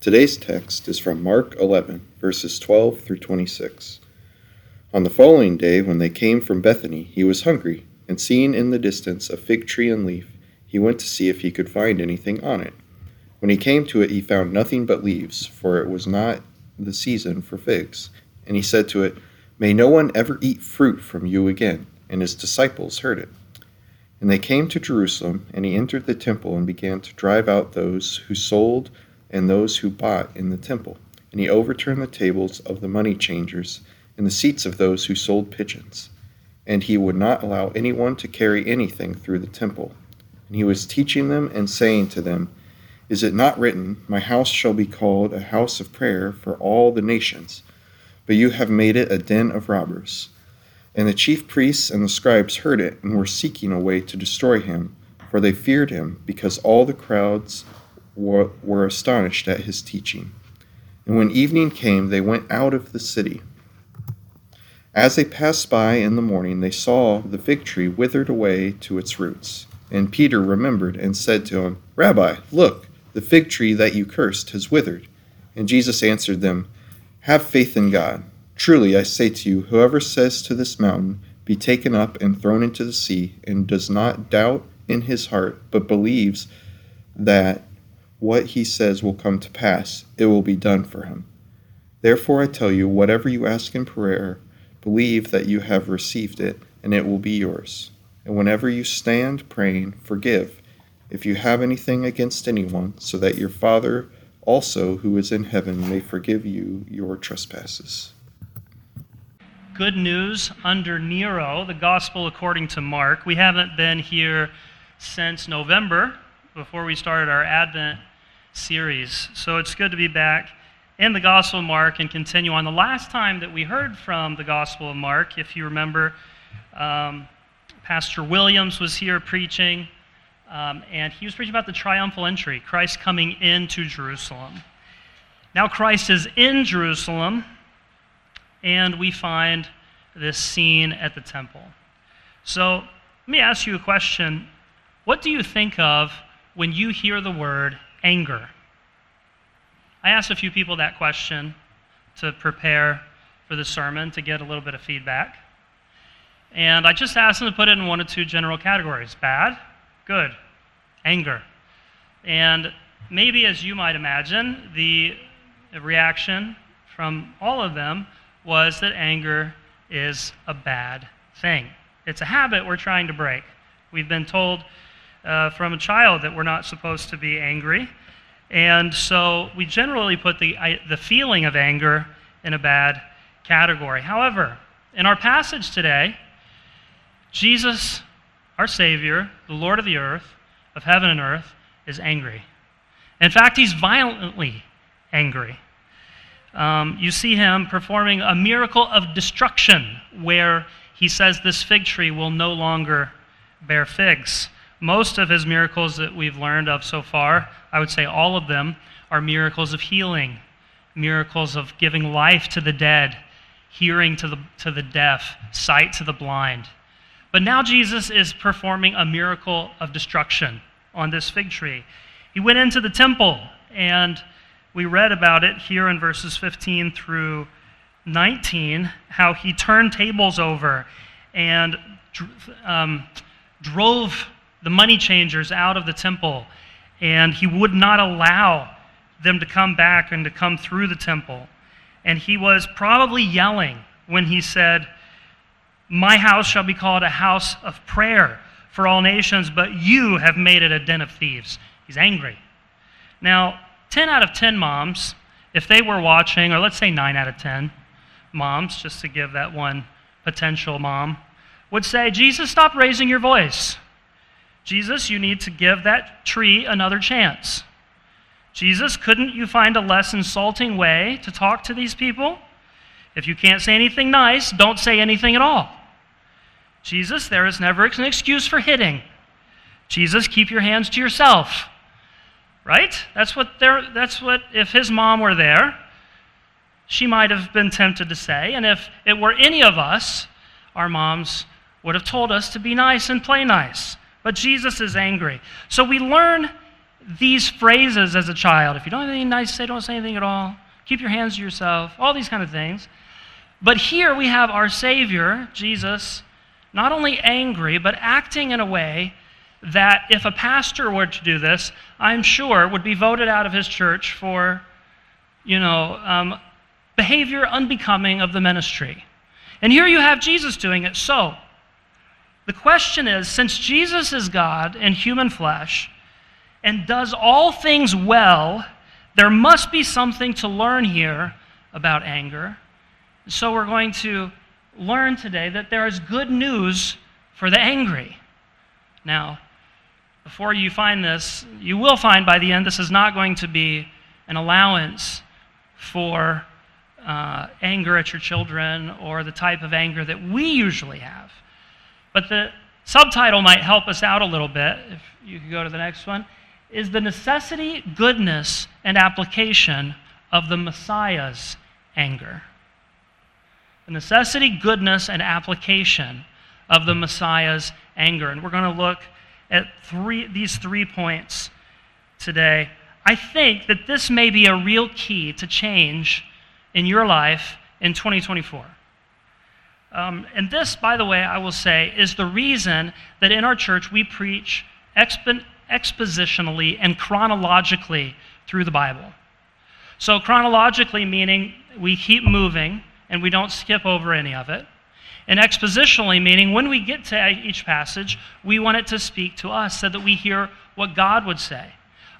Today's text is from Mark 11, verses 12 through 26. On the following day, when they came from Bethany, he was hungry, and seeing in the distance a fig tree and leaf, he went to see if he could find anything on it. When he came to it, he found nothing but leaves, for it was not the season for figs. And he said to it, May no one ever eat fruit from you again. And his disciples heard it. And they came to Jerusalem, and he entered the temple and began to drive out those who sold and those who bought in the temple. And he overturned the tables of the money changers and the seats of those who sold pigeons. And he would not allow anyone to carry anything through the temple. And he was teaching them and saying to them, Is it not written, My house shall be called a house of prayer for all the nations? But you have made it a den of robbers. And the chief priests and the scribes heard it and were seeking a way to destroy him, for they feared him, because all the crowds were, were astonished at his teaching. And when evening came, they went out of the city. As they passed by in the morning, they saw the fig tree withered away to its roots. And Peter remembered and said to him, Rabbi, look, the fig tree that you cursed has withered. And Jesus answered them, Have faith in God. Truly, I say to you, whoever says to this mountain, Be taken up and thrown into the sea, and does not doubt in his heart, but believes that what he says will come to pass, it will be done for him. Therefore, I tell you, whatever you ask in prayer, believe that you have received it, and it will be yours. And whenever you stand praying, forgive if you have anything against anyone, so that your Father also, who is in heaven, may forgive you your trespasses. Good news under Nero, the gospel according to Mark. We haven't been here since November, before we started our Advent series. So it's good to be back in the Gospel of Mark and continue on. The last time that we heard from the Gospel of Mark, if you remember, um, Pastor Williams was here preaching, um, and he was preaching about the triumphal entry, Christ coming into Jerusalem. Now Christ is in Jerusalem, and we find this scene at the temple. So let me ask you a question. What do you think of when you hear the word anger? I asked a few people that question to prepare for the sermon to get a little bit of feedback. And I just asked them to put it in one or two general categories bad, good, anger. And maybe, as you might imagine, the reaction from all of them was that anger is a bad thing. It's a habit we're trying to break. We've been told uh, from a child that we're not supposed to be angry. And so we generally put the, the feeling of anger in a bad category. However, in our passage today, Jesus, our Savior, the Lord of the earth, of heaven and earth, is angry. In fact, he's violently angry. Um, you see him performing a miracle of destruction where he says this fig tree will no longer bear figs. Most of his miracles that we've learned of so far, I would say all of them, are miracles of healing, miracles of giving life to the dead, hearing to the, to the deaf, sight to the blind. But now Jesus is performing a miracle of destruction on this fig tree. He went into the temple, and we read about it here in verses 15 through 19, how he turned tables over and um, drove the money changers out of the temple, and he would not allow them to come back and to come through the temple. And he was probably yelling when he said, My house shall be called a house of prayer for all nations, but you have made it a den of thieves. He's angry. Now, 10 out of 10 moms, if they were watching, or let's say 9 out of 10 moms, just to give that one potential mom, would say, Jesus, stop raising your voice. Jesus, you need to give that tree another chance. Jesus, couldn't you find a less insulting way to talk to these people? If you can't say anything nice, don't say anything at all. Jesus, there is never an excuse for hitting. Jesus, keep your hands to yourself. Right? That's what there that's what if his mom were there, she might have been tempted to say, and if it were any of us, our moms would have told us to be nice and play nice. But Jesus is angry. So we learn these phrases as a child. If you don't have anything nice to say, don't say anything at all. Keep your hands to yourself, all these kind of things. But here we have our Savior, Jesus, not only angry, but acting in a way that if a pastor were to do this, I'm sure would be voted out of his church for, you know, um, behavior unbecoming of the ministry. And here you have Jesus doing it. So, the question is since Jesus is God in human flesh and does all things well, there must be something to learn here about anger. So, we're going to learn today that there is good news for the angry. Now, before you find this, you will find by the end this is not going to be an allowance for uh, anger at your children or the type of anger that we usually have. But the subtitle might help us out a little bit, if you could go to the next one, is the necessity, goodness, and application of the Messiah's anger. The necessity, goodness, and application of the Messiah's anger. And we're going to look at three, these three points today. I think that this may be a real key to change in your life in 2024. Um, and this, by the way, I will say, is the reason that in our church we preach expo- expositionally and chronologically through the Bible. So, chronologically, meaning we keep moving and we don't skip over any of it. And expositionally, meaning when we get to each passage, we want it to speak to us so that we hear what God would say.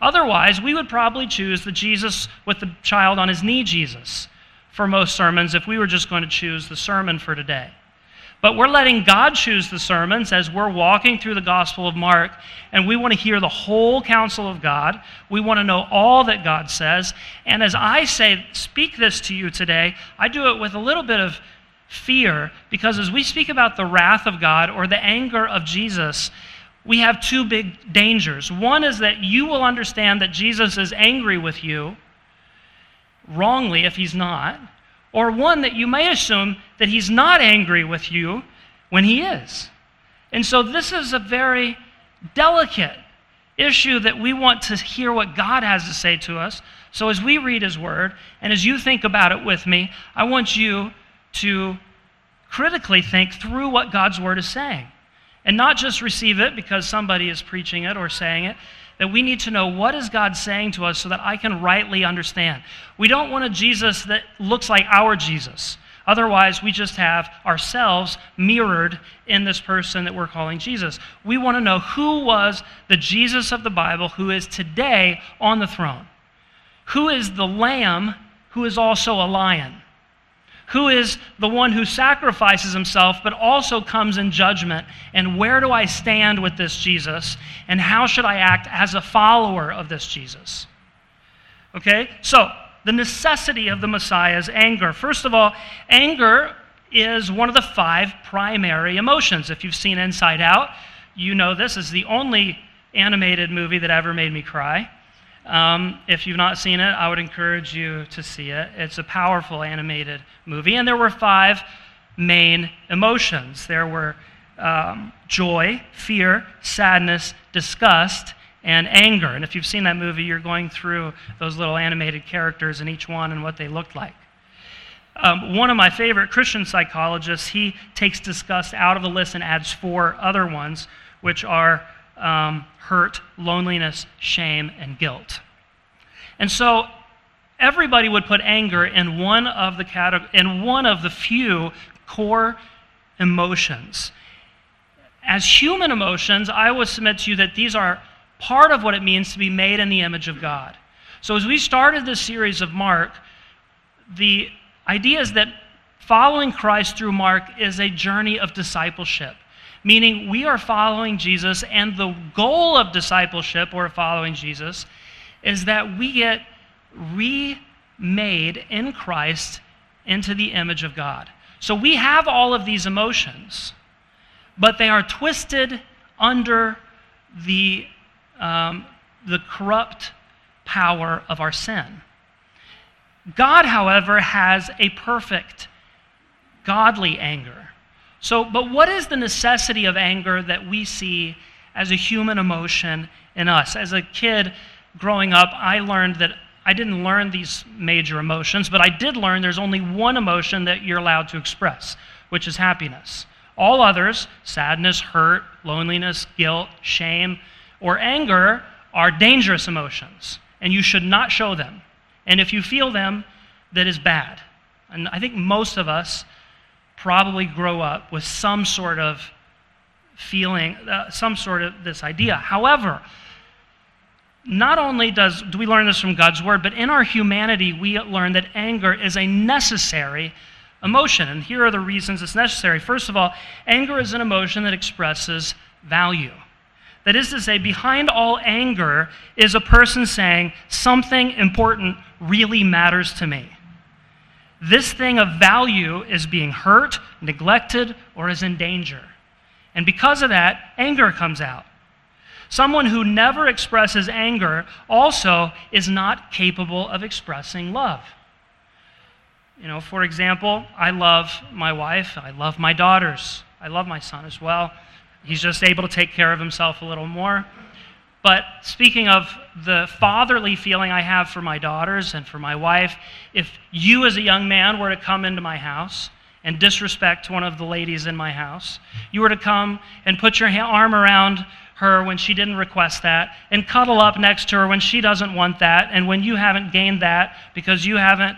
Otherwise, we would probably choose the Jesus with the child on his knee Jesus for most sermons if we were just going to choose the sermon for today. But we're letting God choose the sermons as we're walking through the Gospel of Mark, and we want to hear the whole counsel of God. We want to know all that God says. And as I say, speak this to you today, I do it with a little bit of fear because as we speak about the wrath of God or the anger of Jesus, we have two big dangers. One is that you will understand that Jesus is angry with you wrongly if he's not, or one that you may assume that he's not angry with you when he is. And so this is a very delicate issue that we want to hear what God has to say to us. So as we read his word, and as you think about it with me, I want you to critically think through what God's word is saying. And not just receive it because somebody is preaching it or saying it, that we need to know what is God saying to us so that I can rightly understand. We don't want a Jesus that looks like our Jesus. Otherwise, we just have ourselves mirrored in this person that we're calling Jesus. We want to know who was the Jesus of the Bible who is today on the throne. Who is the lamb who is also a lion? Who is the one who sacrifices himself but also comes in judgment. And where do I stand with this Jesus? And how should I act as a follower of this Jesus? Okay? So, the necessity of the Messiah's anger. First of all, anger is one of the five primary emotions. If you've seen Inside Out, you know this is the only animated movie that ever made me cry. Um, if you've not seen it, I would encourage you to see it. It's a powerful animated movie. And there were five main emotions there were um, joy, fear, sadness, disgust, and anger. And if you've seen that movie, you're going through those little animated characters and each one and what they looked like. Um, one of my favorite Christian psychologists, he takes disgust out of the list and adds four other ones, which are um, hurt, loneliness, shame, and guilt. And so everybody would put anger in one of the category, in one of the few core emotions. As human emotions, I would submit to you that these are part of what it means to be made in the image of God. So as we started this series of Mark, the idea is that following Christ through Mark is a journey of discipleship meaning we are following Jesus, and the goal of discipleship or following Jesus is that we get remade in Christ into the image of God. So we have all of these emotions, but they are twisted under the, um, the corrupt power of our sin. God, however, has a perfect, godly anger. So, but what is the necessity of anger that we see as a human emotion in us? As a kid, growing up, I learned that I didn't learn these major emotions, but I did learn there's only one emotion that you're allowed to express, which is happiness. All others, sadness, hurt, loneliness, guilt, shame, or anger, are dangerous emotions, and you should not show them. And if you feel them, that is bad. And I think most of us probably grow up with some sort of feeling, uh, some sort of this idea. However, not only does, do we learn this from God's word, but in our humanity, we learn that anger is a necessary emotion. And here are the reasons it's necessary. First of all, anger is an emotion that expresses value. That is to say, behind all anger is a person saying, something important really matters to me. This thing of value is being hurt, neglected, or is in danger. And because of that, anger comes out. Someone who never expresses anger also is not capable of expressing love. You know, for example, I love my wife, I love my daughters, I love my son as well. He's just able to take care of himself a little more. But speaking of the fatherly feeling I have for my daughters and for my wife, if you as a young man were to come into my house and disrespect one of the ladies in my house, you were to come and put your arm around her when she didn't request that, and cuddle up next to her when she doesn't want that, and when you haven't gained that because you haven't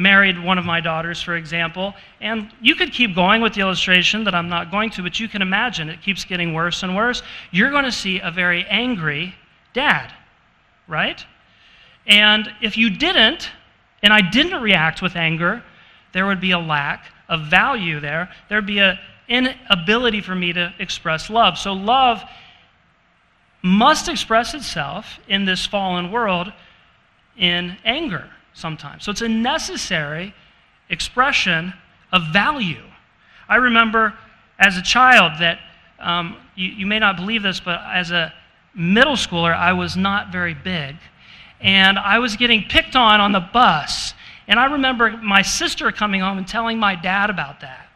married one of my daughters, for example. And you could keep going with the illustration that I'm not going to, but you can imagine it keeps getting worse and worse. You're going to see a very angry dad, right? And if you didn't, and I didn't react with anger, there would be a lack of value there. There'd be an inability for me to express love. So, love must express itself in this fallen world in anger sometimes. So it's a necessary expression of value. I remember as a child that um, you, you may not believe this, but as a middle schooler, I was not very big. And I was getting picked on on the bus. And I remember my sister coming home and telling my dad about that.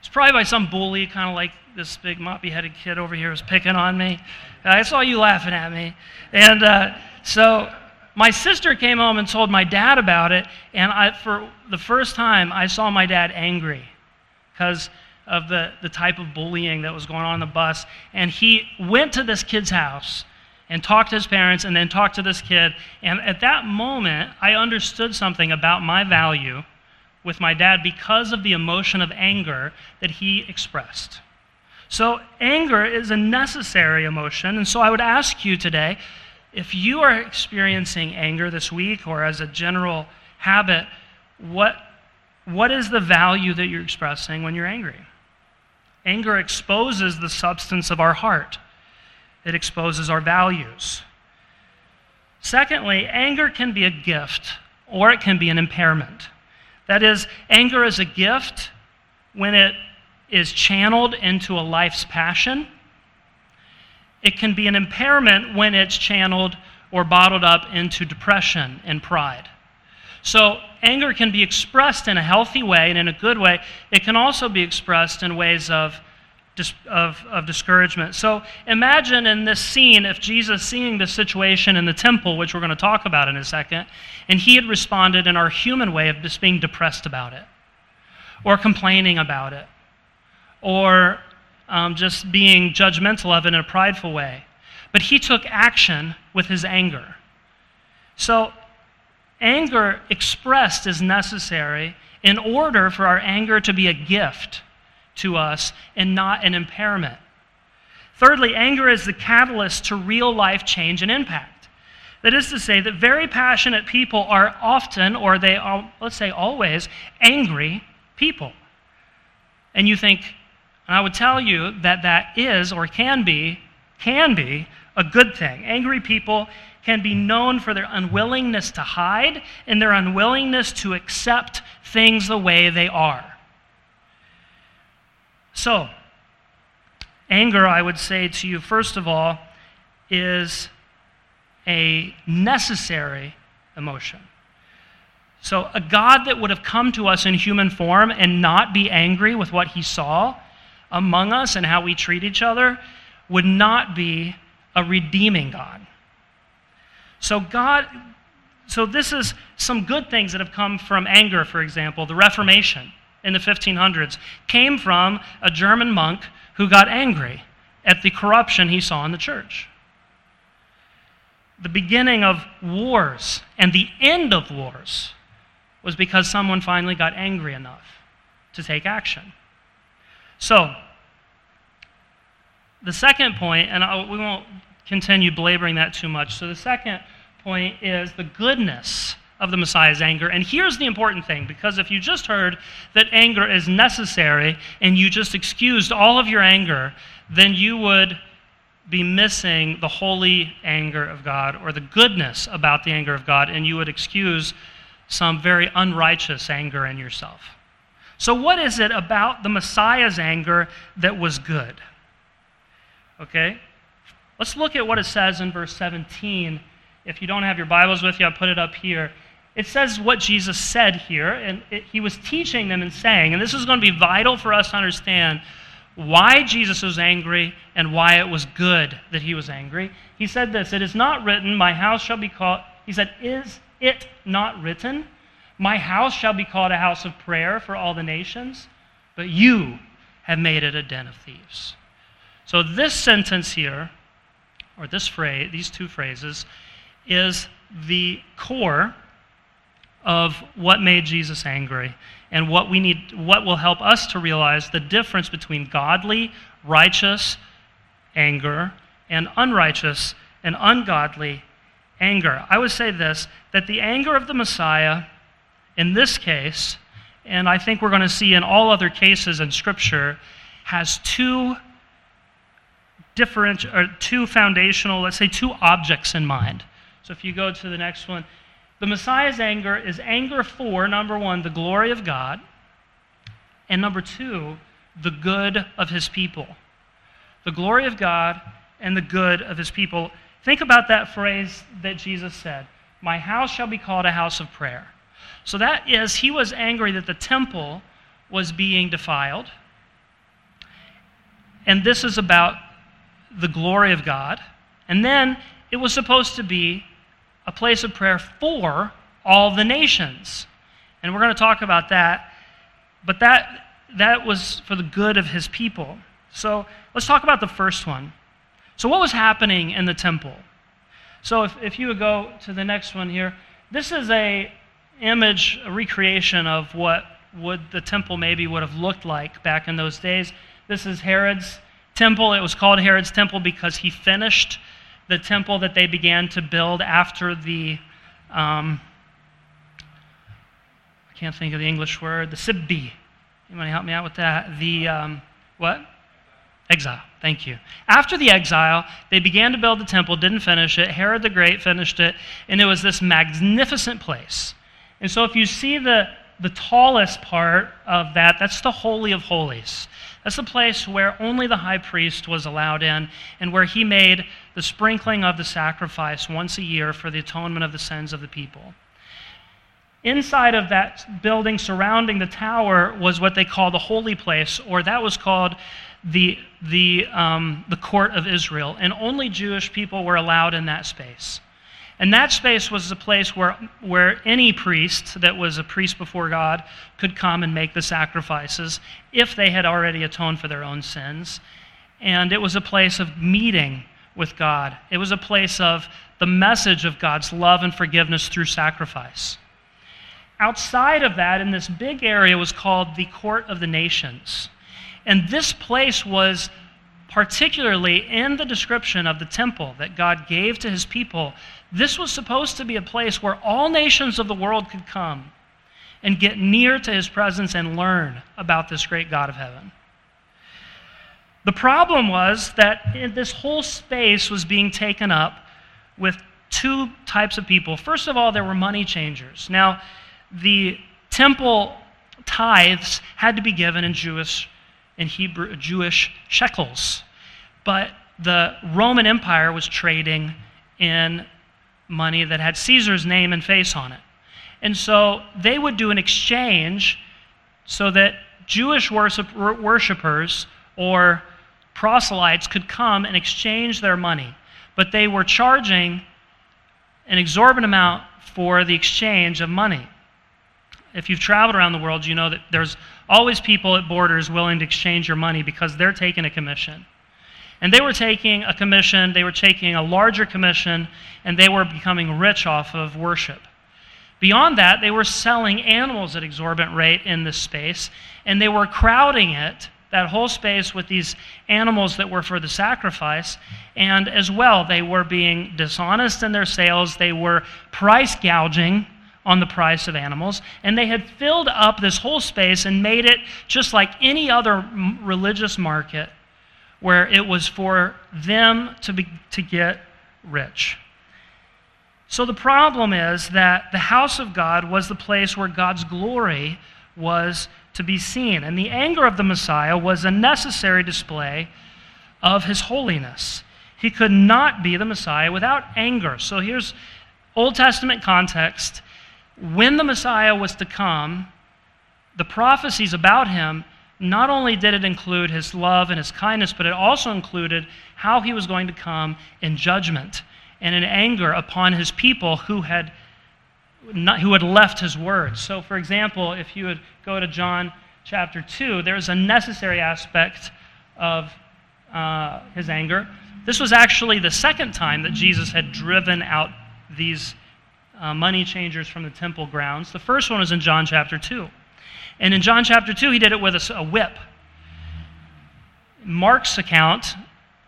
It's probably by some bully, kind of like this big moppy headed kid over here was picking on me. I saw you laughing at me. And uh, so my sister came home and told my dad about it. And I, for the first time, I saw my dad angry because of the, the type of bullying that was going on on the bus. And he went to this kid's house and talked to his parents and then talked to this kid. And at that moment, I understood something about my value with my dad because of the emotion of anger that he expressed. So, anger is a necessary emotion. And so, I would ask you today if you are experiencing anger this week or as a general habit, what, what is the value that you're expressing when you're angry? Anger exposes the substance of our heart, it exposes our values. Secondly, anger can be a gift or it can be an impairment. That is, anger is a gift when it is channeled into a life's passion. It can be an impairment when it's channeled or bottled up into depression and pride. So, anger can be expressed in a healthy way and in a good way. It can also be expressed in ways of, of, of discouragement. So, imagine in this scene if Jesus, seeing the situation in the temple, which we're going to talk about in a second, and he had responded in our human way of just being depressed about it, or complaining about it, or um, just being judgmental of it in a prideful way. But he took action with his anger. So, anger expressed is necessary in order for our anger to be a gift to us and not an impairment. Thirdly, anger is the catalyst to real life change and impact. That is to say, that very passionate people are often, or they are, let's say always, angry people. And you think, and I would tell you that that is or can be, can be a good thing. Angry people can be known for their unwillingness to hide and their unwillingness to accept things the way they are. So, anger, I would say to you, first of all, is a necessary emotion. So, a God that would have come to us in human form and not be angry with what he saw among us and how we treat each other would not be a redeeming God. So God so this is some good things that have come from anger, for example. The Reformation in the 1500s came from a German monk who got angry at the corruption he saw in the church. The beginning of wars and the end of wars was because someone finally got angry enough to take action. So, the second point, and I, we won't continue belaboring that too much. So, the second point is the goodness of the Messiah's anger. And here's the important thing because if you just heard that anger is necessary and you just excused all of your anger, then you would be missing the holy anger of God or the goodness about the anger of God, and you would excuse some very unrighteous anger in yourself. So, what is it about the Messiah's anger that was good? Okay? Let's look at what it says in verse 17. If you don't have your Bibles with you, I'll put it up here. It says what Jesus said here, and it, he was teaching them and saying, and this is going to be vital for us to understand why Jesus was angry and why it was good that he was angry. He said this It is not written, My house shall be called, he said, Is it not written, My house shall be called a house of prayer for all the nations? But you have made it a den of thieves. So this sentence here, or this phrase, these two phrases, is the core of what made Jesus angry and what we need what will help us to realize the difference between godly, righteous anger and unrighteous and ungodly anger. I would say this that the anger of the Messiah, in this case, and I think we're going to see in all other cases in Scripture, has two different, or two foundational, let's say two objects in mind. So if you go to the next one, the Messiah's anger is anger for, number one, the glory of God, and number two, the good of his people. The glory of God and the good of his people. Think about that phrase that Jesus said My house shall be called a house of prayer. So that is, he was angry that the temple was being defiled. And this is about the glory of God. And then it was supposed to be a place of prayer for all the nations. And we're going to talk about that. But that, that was for the good of his people. So let's talk about the first one. So, what was happening in the temple? So, if, if you would go to the next one here, this is a image, a recreation of what would the temple maybe would have looked like back in those days. This is Herod's temple. It was called Herod's temple because he finished the temple that they began to build after the um, I can't think of the English word, the Sibbi. You want to help me out with that? The um, what? Exile. Thank you. After the exile, they began to build the temple, didn't finish it. Herod the Great finished it, and it was this magnificent place. And so, if you see the, the tallest part of that, that's the Holy of Holies. That's the place where only the high priest was allowed in, and where he made the sprinkling of the sacrifice once a year for the atonement of the sins of the people. Inside of that building surrounding the tower was what they call the holy place, or that was called the, the, um, the court of Israel, and only Jewish people were allowed in that space. And that space was a place where, where any priest that was a priest before God could come and make the sacrifices if they had already atoned for their own sins. And it was a place of meeting with God, it was a place of the message of God's love and forgiveness through sacrifice. Outside of that, in this big area, was called the Court of the Nations. And this place was particularly in the description of the temple that God gave to his people. This was supposed to be a place where all nations of the world could come and get near to his presence and learn about this great God of heaven. The problem was that this whole space was being taken up with two types of people. First of all, there were money changers. Now, the temple tithes had to be given in Jewish in Hebrew Jewish shekels. But the Roman Empire was trading in money that had Caesar's name and face on it. And so they would do an exchange so that Jewish worship, worshippers or proselytes could come and exchange their money. But they were charging an exorbitant amount for the exchange of money. If you've traveled around the world, you know that there's always people at borders willing to exchange your money because they're taking a commission. And they were taking a commission, they were taking a larger commission, and they were becoming rich off of worship. Beyond that, they were selling animals at exorbitant rate in this space, and they were crowding it, that whole space, with these animals that were for the sacrifice. And as well, they were being dishonest in their sales, they were price gouging on the price of animals, and they had filled up this whole space and made it just like any other religious market where it was for them to, be, to get rich. So the problem is that the house of God was the place where God's glory was to be seen. And the anger of the Messiah was a necessary display of his holiness. He could not be the Messiah without anger. So here's Old Testament context. When the Messiah was to come, the prophecies about him not only did it include his love and his kindness, but it also included how he was going to come in judgment and in anger upon his people who had, not, who had left his word. So, for example, if you would go to John chapter 2, there's a necessary aspect of uh, his anger. This was actually the second time that Jesus had driven out these uh, money changers from the temple grounds. The first one was in John chapter 2. And in John chapter 2, he did it with a, a whip. Mark's account,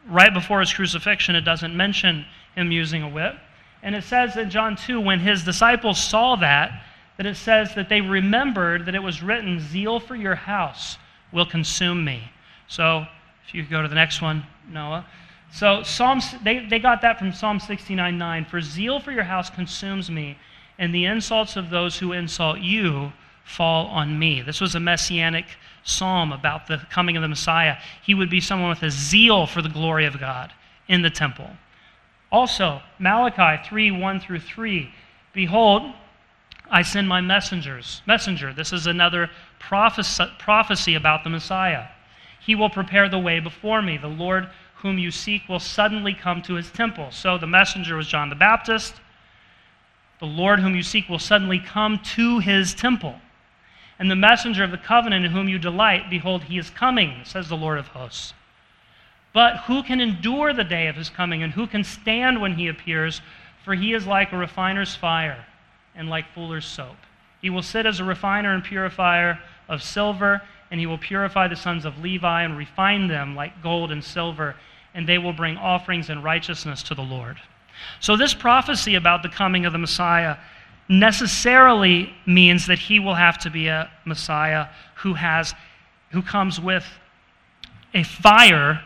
right before his crucifixion, it doesn't mention him using a whip. And it says in John 2, when his disciples saw that, that it says that they remembered that it was written, Zeal for your house will consume me. So, if you go to the next one, Noah. So, Psalms, they, they got that from Psalm 69 9. For zeal for your house consumes me, and the insults of those who insult you fall on me. This was a messianic psalm about the coming of the Messiah. He would be someone with a zeal for the glory of God in the temple. Also, Malachi 3 1 through 3. Behold, I send my messengers. Messenger, this is another prophecy about the Messiah. He will prepare the way before me. The Lord whom you seek will suddenly come to his temple. So the messenger was John the Baptist. The Lord whom you seek will suddenly come to his temple. And the messenger of the covenant in whom you delight, behold, he is coming, says the Lord of hosts. But who can endure the day of his coming, and who can stand when he appears? For he is like a refiner's fire and like fuller's soap. He will sit as a refiner and purifier of silver, and he will purify the sons of Levi and refine them like gold and silver, and they will bring offerings in righteousness to the Lord. So, this prophecy about the coming of the Messiah necessarily means that he will have to be a Messiah who has who comes with a fire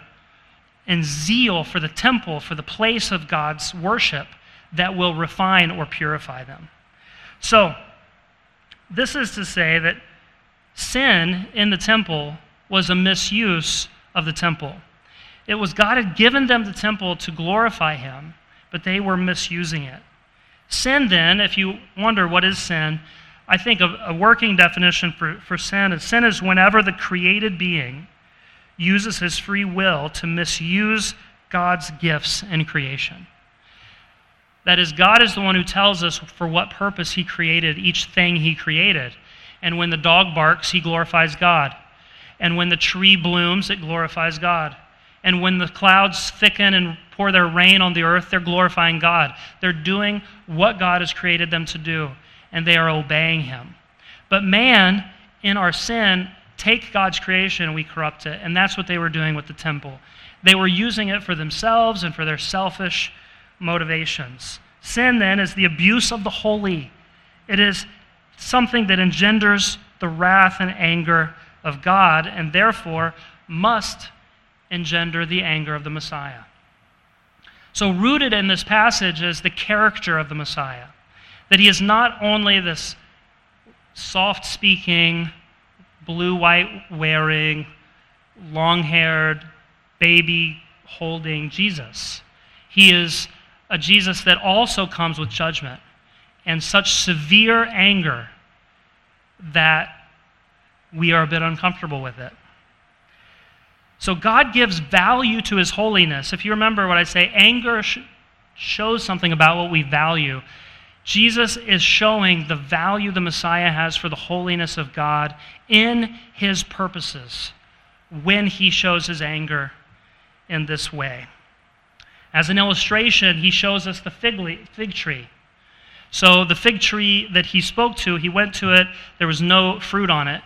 and zeal for the temple, for the place of God's worship that will refine or purify them. So, this is to say that sin in the temple was a misuse of the temple. It was God had given them the temple to glorify Him, but they were misusing it. Sin, then, if you wonder what is sin, I think a, a working definition for, for sin is sin is whenever the created being uses his free will to misuse God's gifts in creation. That is, God is the one who tells us for what purpose he created each thing he created. And when the dog barks, he glorifies God. And when the tree blooms, it glorifies God. And when the clouds thicken and pour their rain on the earth, they're glorifying God. They're doing what God has created them to do, and they are obeying Him. But man, in our sin, take God's creation and we corrupt it. And that's what they were doing with the temple. They were using it for themselves and for their selfish motivations. Sin, then, is the abuse of the holy. It is something that engenders the wrath and anger of God, and therefore must engender the anger of the Messiah. So, rooted in this passage is the character of the Messiah. That he is not only this soft speaking, blue white wearing, long haired, baby holding Jesus. He is a Jesus that also comes with judgment and such severe anger that we are a bit uncomfortable with it. So God gives value to his holiness. If you remember what I say, anger sh- shows something about what we value. Jesus is showing the value the Messiah has for the holiness of God in his purposes when he shows his anger in this way. As an illustration, he shows us the fig, fig tree. So, the fig tree that he spoke to, he went to it, there was no fruit on it,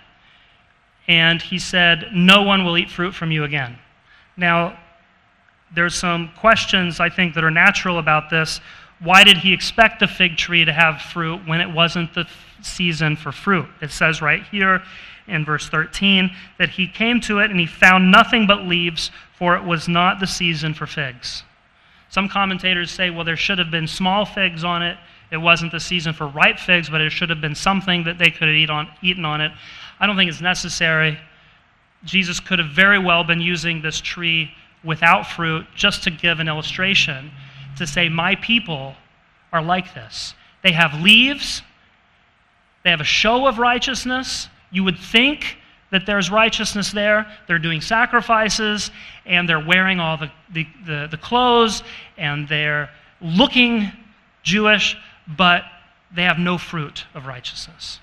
and he said, No one will eat fruit from you again. Now, there's some questions I think that are natural about this. Why did he expect the fig tree to have fruit when it wasn't the season for fruit? It says right here in verse 13 that he came to it and he found nothing but leaves, for it was not the season for figs. Some commentators say, well, there should have been small figs on it. It wasn't the season for ripe figs, but it should have been something that they could have eat on, eaten on it. I don't think it's necessary. Jesus could have very well been using this tree without fruit just to give an illustration to say, My people are like this. They have leaves, they have a show of righteousness. You would think that there's righteousness there. They're doing sacrifices, and they're wearing all the, the, the, the clothes, and they're looking Jewish, but they have no fruit of righteousness.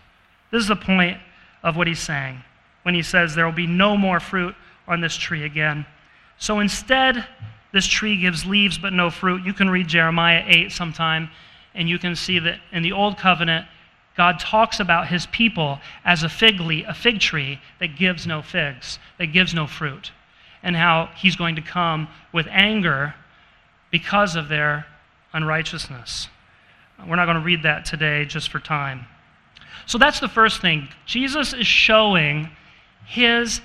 This is the point of what he's saying when he says there will be no more fruit on this tree again. So instead, this tree gives leaves but no fruit. You can read Jeremiah 8 sometime, and you can see that in the Old Covenant, God talks about his people as a fig, leaf, a fig tree that gives no figs, that gives no fruit, and how he's going to come with anger because of their unrighteousness. We're not going to read that today just for time. So that's the first thing. Jesus is showing his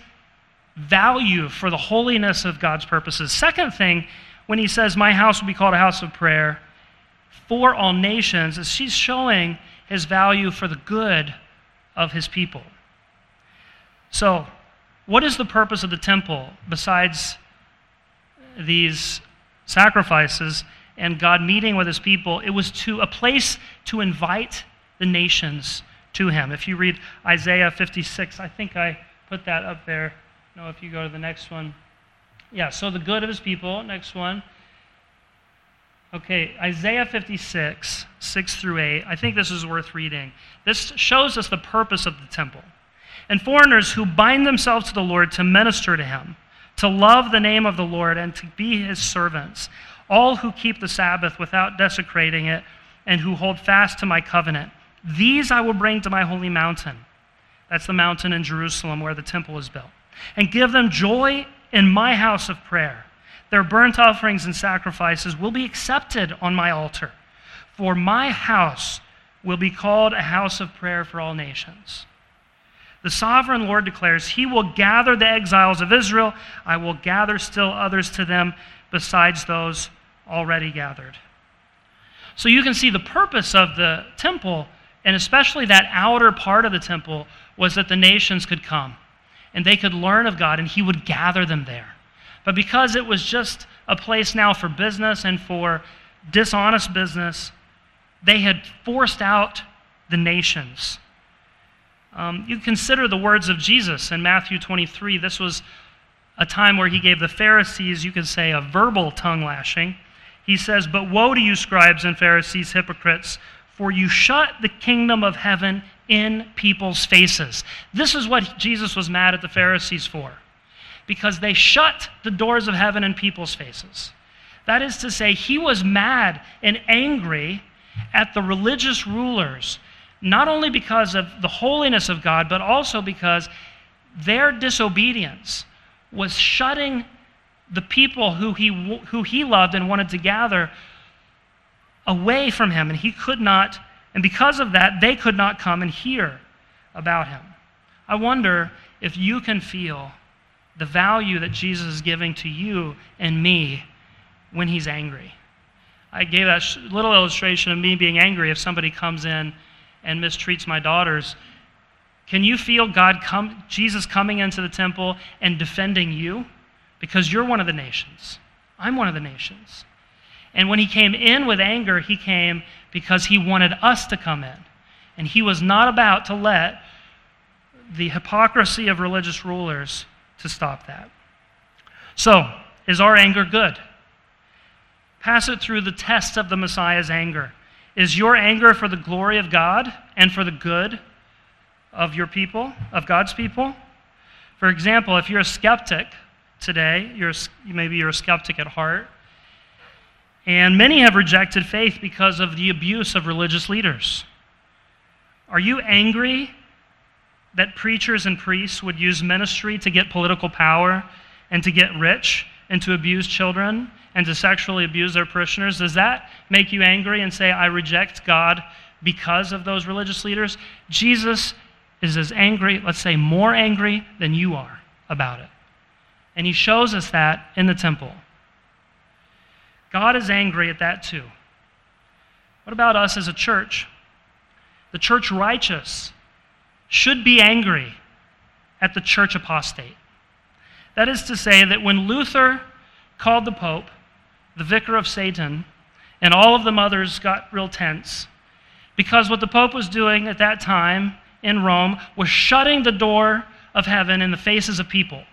value for the holiness of God's purposes. Second thing, when he says, My house will be called a house of prayer for all nations, is he's showing his value for the good of his people. So, what is the purpose of the temple besides these sacrifices and God meeting with his people? It was to a place to invite the nations to him. If you read Isaiah 56, I think I put that up there. No, if you go to the next one. Yeah, so the good of his people, next one. Okay, Isaiah 56, 6 through 8. I think this is worth reading. This shows us the purpose of the temple. And foreigners who bind themselves to the Lord to minister to him, to love the name of the Lord, and to be his servants, all who keep the Sabbath without desecrating it, and who hold fast to my covenant, these I will bring to my holy mountain. That's the mountain in Jerusalem where the temple is built. And give them joy in my house of prayer. Their burnt offerings and sacrifices will be accepted on my altar. For my house will be called a house of prayer for all nations. The sovereign Lord declares, He will gather the exiles of Israel. I will gather still others to them besides those already gathered. So you can see the purpose of the temple, and especially that outer part of the temple, was that the nations could come and they could learn of God, and He would gather them there. But because it was just a place now for business and for dishonest business, they had forced out the nations. Um, you consider the words of Jesus in Matthew 23. This was a time where he gave the Pharisees, you could say, a verbal tongue lashing. He says, But woe to you, scribes and Pharisees, hypocrites, for you shut the kingdom of heaven in people's faces. This is what Jesus was mad at the Pharisees for because they shut the doors of heaven in people's faces. That is to say, he was mad and angry at the religious rulers, not only because of the holiness of God, but also because their disobedience was shutting the people who he, who he loved and wanted to gather away from him, and he could not, and because of that, they could not come and hear about him. I wonder if you can feel the value that Jesus is giving to you and me when he's angry. I gave that little illustration of me being angry if somebody comes in and mistreats my daughters. Can you feel God come, Jesus coming into the temple and defending you? Because you're one of the nations. I'm one of the nations. And when he came in with anger, he came because he wanted us to come in. And he was not about to let the hypocrisy of religious rulers to stop that. So, is our anger good? Pass it through the test of the Messiah's anger. Is your anger for the glory of God and for the good of your people, of God's people? For example, if you're a skeptic today, you're, maybe you're a skeptic at heart, and many have rejected faith because of the abuse of religious leaders. Are you angry that preachers and priests would use ministry to get political power and to get rich and to abuse children and to sexually abuse their parishioners? Does that make you angry and say, I reject God because of those religious leaders? Jesus is as angry, let's say more angry than you are about it. And he shows us that in the temple. God is angry at that too. What about us as a church? The church righteous should be angry at the church apostate. That is to say, that when Luther called the Pope the vicar of Satan, and all of the mothers got real tense, because what the Pope was doing at that time in Rome was shutting the door of heaven in the faces of people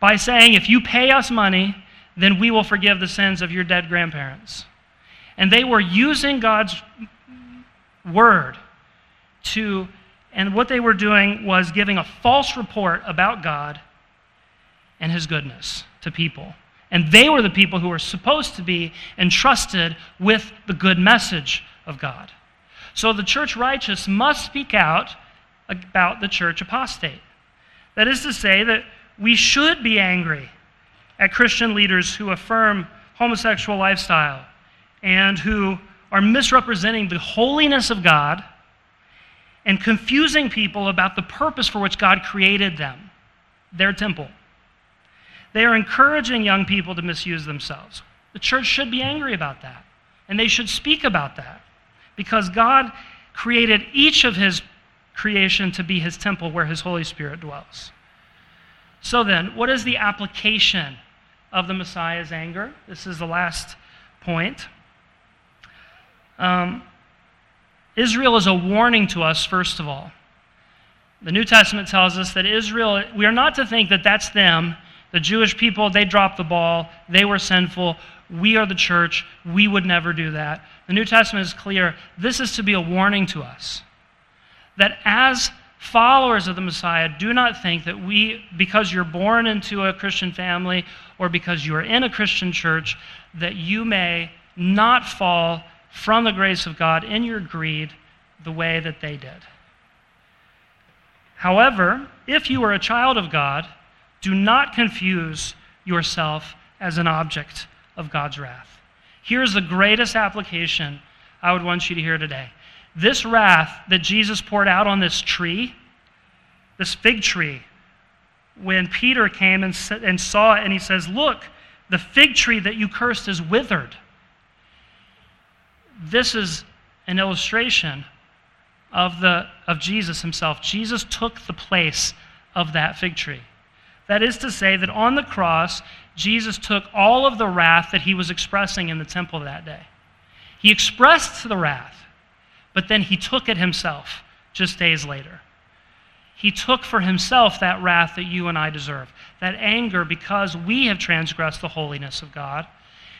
by saying, if you pay us money, then we will forgive the sins of your dead grandparents. And they were using God's word to, and what they were doing was giving a false report about God and his goodness to people. And they were the people who were supposed to be entrusted with the good message of God. So the church righteous must speak out about the church apostate. That is to say, that we should be angry at Christian leaders who affirm homosexual lifestyle and who are misrepresenting the holiness of God and confusing people about the purpose for which God created them, their temple. They are encouraging young people to misuse themselves. The church should be angry about that, and they should speak about that because God created each of his creation to be his temple where his Holy Spirit dwells. So then, what is the application of the Messiah's anger? This is the last point. Um, Israel is a warning to us, first of all. The New Testament tells us that Israel, we are not to think that that's them. The Jewish people, they dropped the ball. They were sinful. We are the church. We would never do that. The New Testament is clear. This is to be a warning to us that as followers of the Messiah, do not think that we, because you're born into a Christian family or because you are in a Christian church, that you may not fall from the grace of God in your greed the way that they did. However, if you are a child of God, do not confuse yourself as an object of God's wrath. Here's the greatest application I would want you to hear today. This wrath that Jesus poured out on this tree, this fig tree, when Peter came and, and saw it, and he says, Look, the fig tree that you cursed is withered. This is an illustration of, the, of Jesus himself. Jesus took the place of that fig tree. That is to say, that on the cross, Jesus took all of the wrath that he was expressing in the temple that day. He expressed the wrath, but then he took it himself just days later. He took for himself that wrath that you and I deserve, that anger because we have transgressed the holiness of God,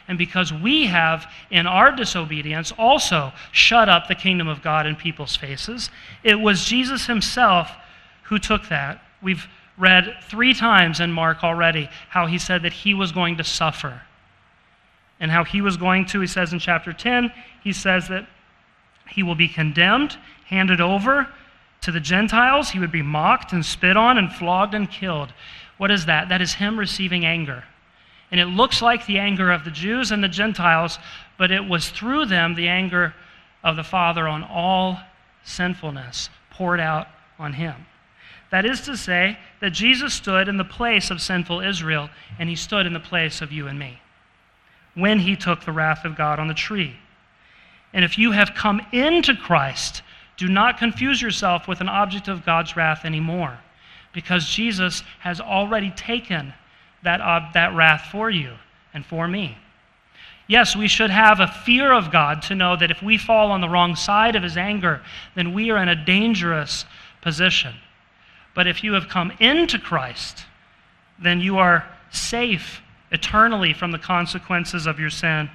and because we have, in our disobedience, also shut up the kingdom of God in people's faces. It was Jesus himself who took that. We've read three times in Mark already how he said that he was going to suffer. And how he was going to, he says in chapter 10, he says that he will be condemned, handed over to the Gentiles. He would be mocked and spit on and flogged and killed. What is that? That is him receiving anger. And it looks like the anger of the Jews and the Gentiles, but it was through them the anger of the Father on all sinfulness poured out on him. That is to say, that Jesus stood in the place of sinful Israel, and he stood in the place of you and me when he took the wrath of God on the tree. And if you have come into Christ, do not confuse yourself with an object of God's wrath anymore, because Jesus has already taken that, uh, that wrath for you and for me. Yes, we should have a fear of God to know that if we fall on the wrong side of his anger, then we are in a dangerous position. But if you have come into Christ, then you are safe eternally from the consequences of your sin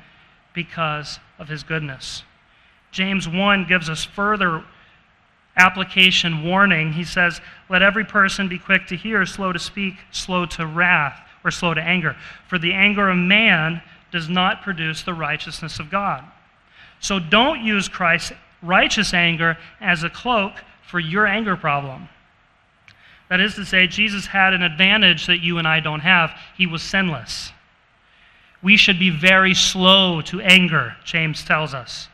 because of his goodness. James 1 gives us further application warning. He says, Let every person be quick to hear, slow to speak, slow to wrath, or slow to anger. For the anger of man does not produce the righteousness of God. So don't use Christ's righteous anger as a cloak for your anger problem. That is to say, Jesus had an advantage that you and I don't have. He was sinless. We should be very slow to anger, James tells us,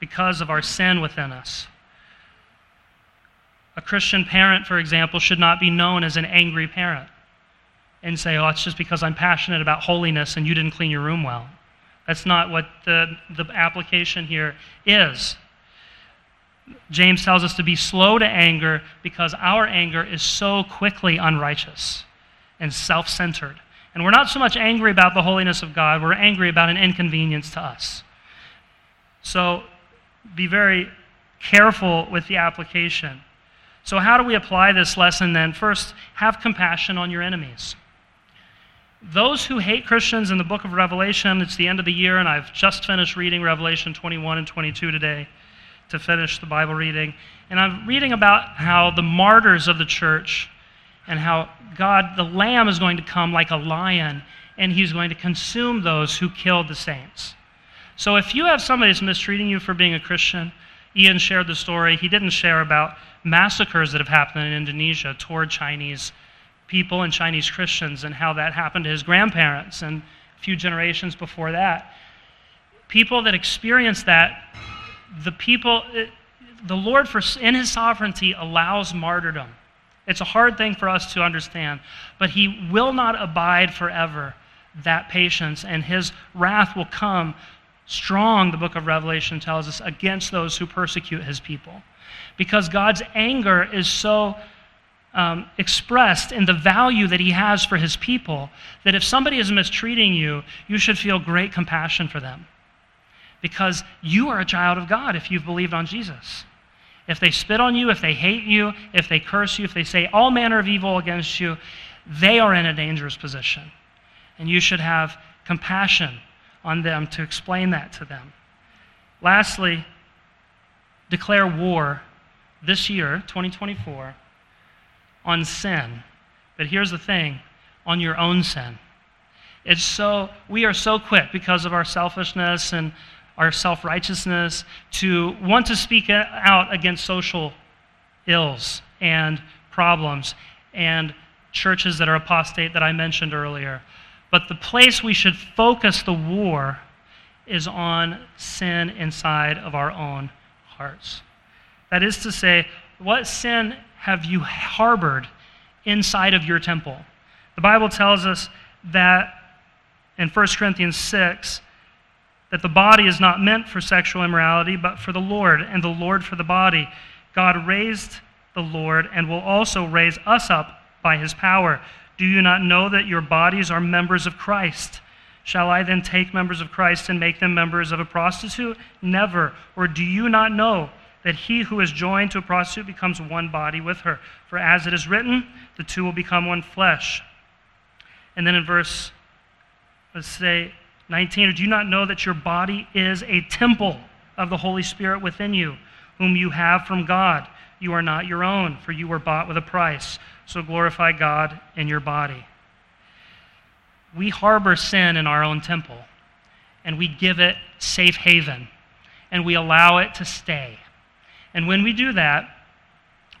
because of our sin within us. A Christian parent, for example, should not be known as an angry parent and say, oh, it's just because I'm passionate about holiness and you didn't clean your room well. That's not what the, the application here is. James tells us to be slow to anger because our anger is so quickly unrighteous and self centered. And we're not so much angry about the holiness of God, we're angry about an inconvenience to us. So be very careful with the application. So, how do we apply this lesson then? First, have compassion on your enemies. Those who hate Christians in the book of Revelation, it's the end of the year, and I've just finished reading Revelation 21 and 22 today to finish the Bible reading. And I'm reading about how the martyrs of the church and how God, the Lamb, is going to come like a lion and he's going to consume those who killed the saints. So if you have somebody that's mistreating you for being a Christian, Ian shared the story. He didn't share about massacres that have happened in Indonesia toward Chinese people and Chinese Christians and how that happened to his grandparents and a few generations before that. People that experience that the people, the Lord, for, in his sovereignty, allows martyrdom. It's a hard thing for us to understand, but he will not abide forever that patience, and his wrath will come strong, the book of Revelation tells us, against those who persecute his people. Because God's anger is so um, expressed in the value that he has for his people that if somebody is mistreating you, you should feel great compassion for them because you are a child of God if you've believed on Jesus. If they spit on you, if they hate you, if they curse you, if they say all manner of evil against you, they are in a dangerous position. And you should have compassion on them to explain that to them. Lastly, declare war this year, 2024, on sin. But here's the thing on your own sin. It's so, we are so quick because of our selfishness and our self righteousness, to want to speak out against social ills and problems and churches that are apostate that I mentioned earlier. But the place we should focus the war is on sin inside of our own hearts. That is to say, what sin have you harbored inside of your temple? The Bible tells us that in 1 Corinthians 6 that the body is not meant for sexual immorality, but for the Lord, and the Lord for the body. God raised the Lord and will also raise us up by his power. Do you not know that your bodies are members of Christ? Shall I then take members of Christ and make them members of a prostitute? Never. Or do you not know that he who is joined to a prostitute becomes one body with her? For as it is written, the two will become one flesh. And then in verse, let's say, 19, or do you not know that your body is a temple of the Holy Spirit within you, whom you have from God? You are not your own, for you were bought with a price. So glorify God in your body. We harbor sin in our own temple, and we give it safe haven, and we allow it to stay. And when we do that,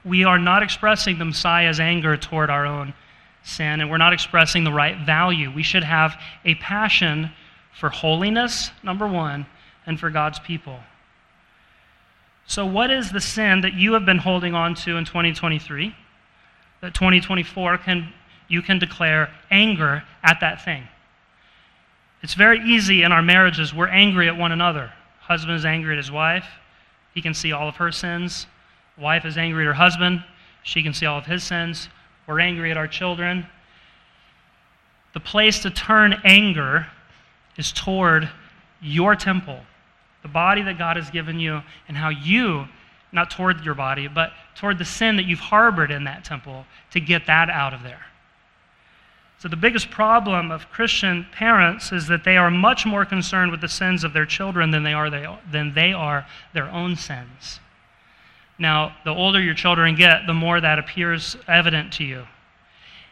we are not expressing the Messiah's anger toward our own sin, and we're not expressing the right value. We should have a passion for holiness, number one, and for God's people. So, what is the sin that you have been holding on to in 2023? That 2024 can you can declare anger at that thing. It's very easy in our marriages, we're angry at one another. Husband is angry at his wife, he can see all of her sins. Wife is angry at her husband, she can see all of his sins. We're angry at our children. The place to turn anger is toward your temple, the body that God has given you, and how you, not toward your body, but toward the sin that you've harbored in that temple, to get that out of there. So, the biggest problem of Christian parents is that they are much more concerned with the sins of their children than they are, they, than they are their own sins. Now, the older your children get, the more that appears evident to you.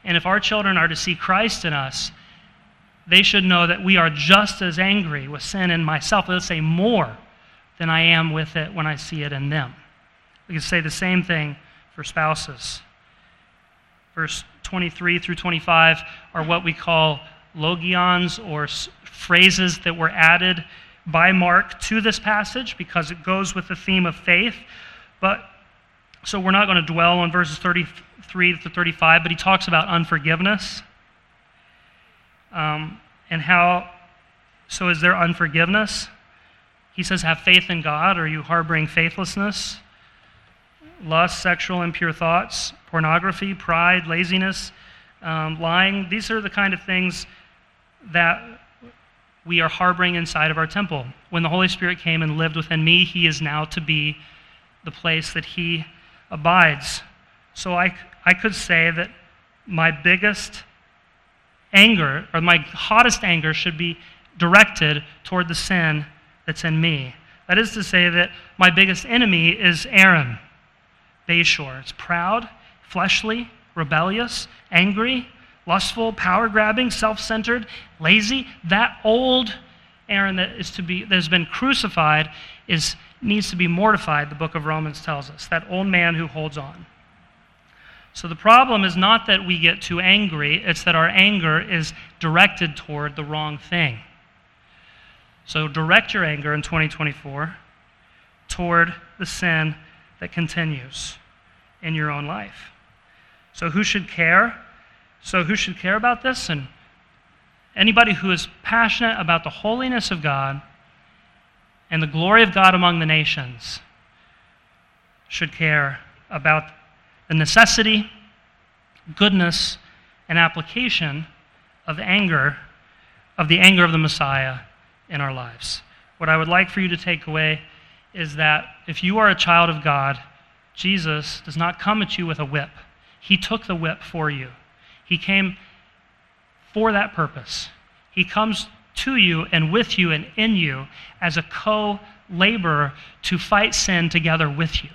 And if our children are to see Christ in us, they should know that we are just as angry with sin in myself, let's say more, than I am with it when I see it in them. We can say the same thing for spouses. Verse 23 through 25 are what we call logions or phrases that were added by Mark to this passage because it goes with the theme of faith. But so we're not going to dwell on verses 33 to 35, but he talks about unforgiveness. Um, and how, so is there unforgiveness? He says, have faith in God. Are you harboring faithlessness? Lust, sexual impure thoughts, pornography, pride, laziness, um, lying. These are the kind of things that we are harboring inside of our temple. When the Holy Spirit came and lived within me, He is now to be the place that He abides. So I, I could say that my biggest anger, or my hottest anger, should be directed toward the sin that's in me. That is to say, that my biggest enemy is Aaron, Bashore. It's proud, fleshly, rebellious, angry, lustful, power grabbing, self centered, lazy. That old Aaron that is to be that has been crucified is needs to be mortified, the book of Romans tells us. That old man who holds on. So the problem is not that we get too angry, it's that our anger is directed toward the wrong thing. So direct your anger in 2024 toward the sin that continues in your own life. So, who should care? So, who should care about this? And anybody who is passionate about the holiness of God and the glory of God among the nations should care about the necessity, goodness, and application of anger, of the anger of the Messiah in our lives. What I would like for you to take away is that if you are a child of God, Jesus does not come at you with a whip. He took the whip for you. He came for that purpose. He comes to you and with you and in you as a co laborer to fight sin together with you.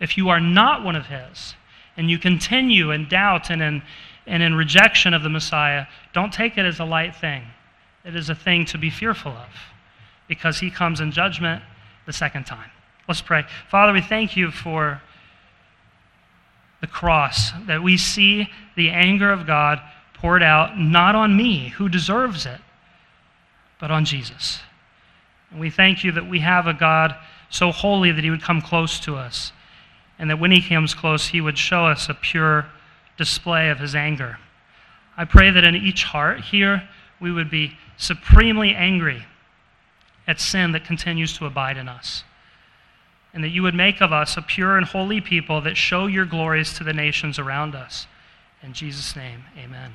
If you are not one of His and you continue in doubt and in, and in rejection of the Messiah, don't take it as a light thing. It is a thing to be fearful of because He comes in judgment the second time. Let's pray. Father, we thank you for the cross, that we see the anger of God poured out not on me, who deserves it, but on Jesus. And we thank you that we have a God so holy that he would come close to us, and that when he comes close, he would show us a pure display of his anger. I pray that in each heart here, we would be supremely angry at sin that continues to abide in us and that you would make of us a pure and holy people that show your glories to the nations around us. In Jesus' name, amen.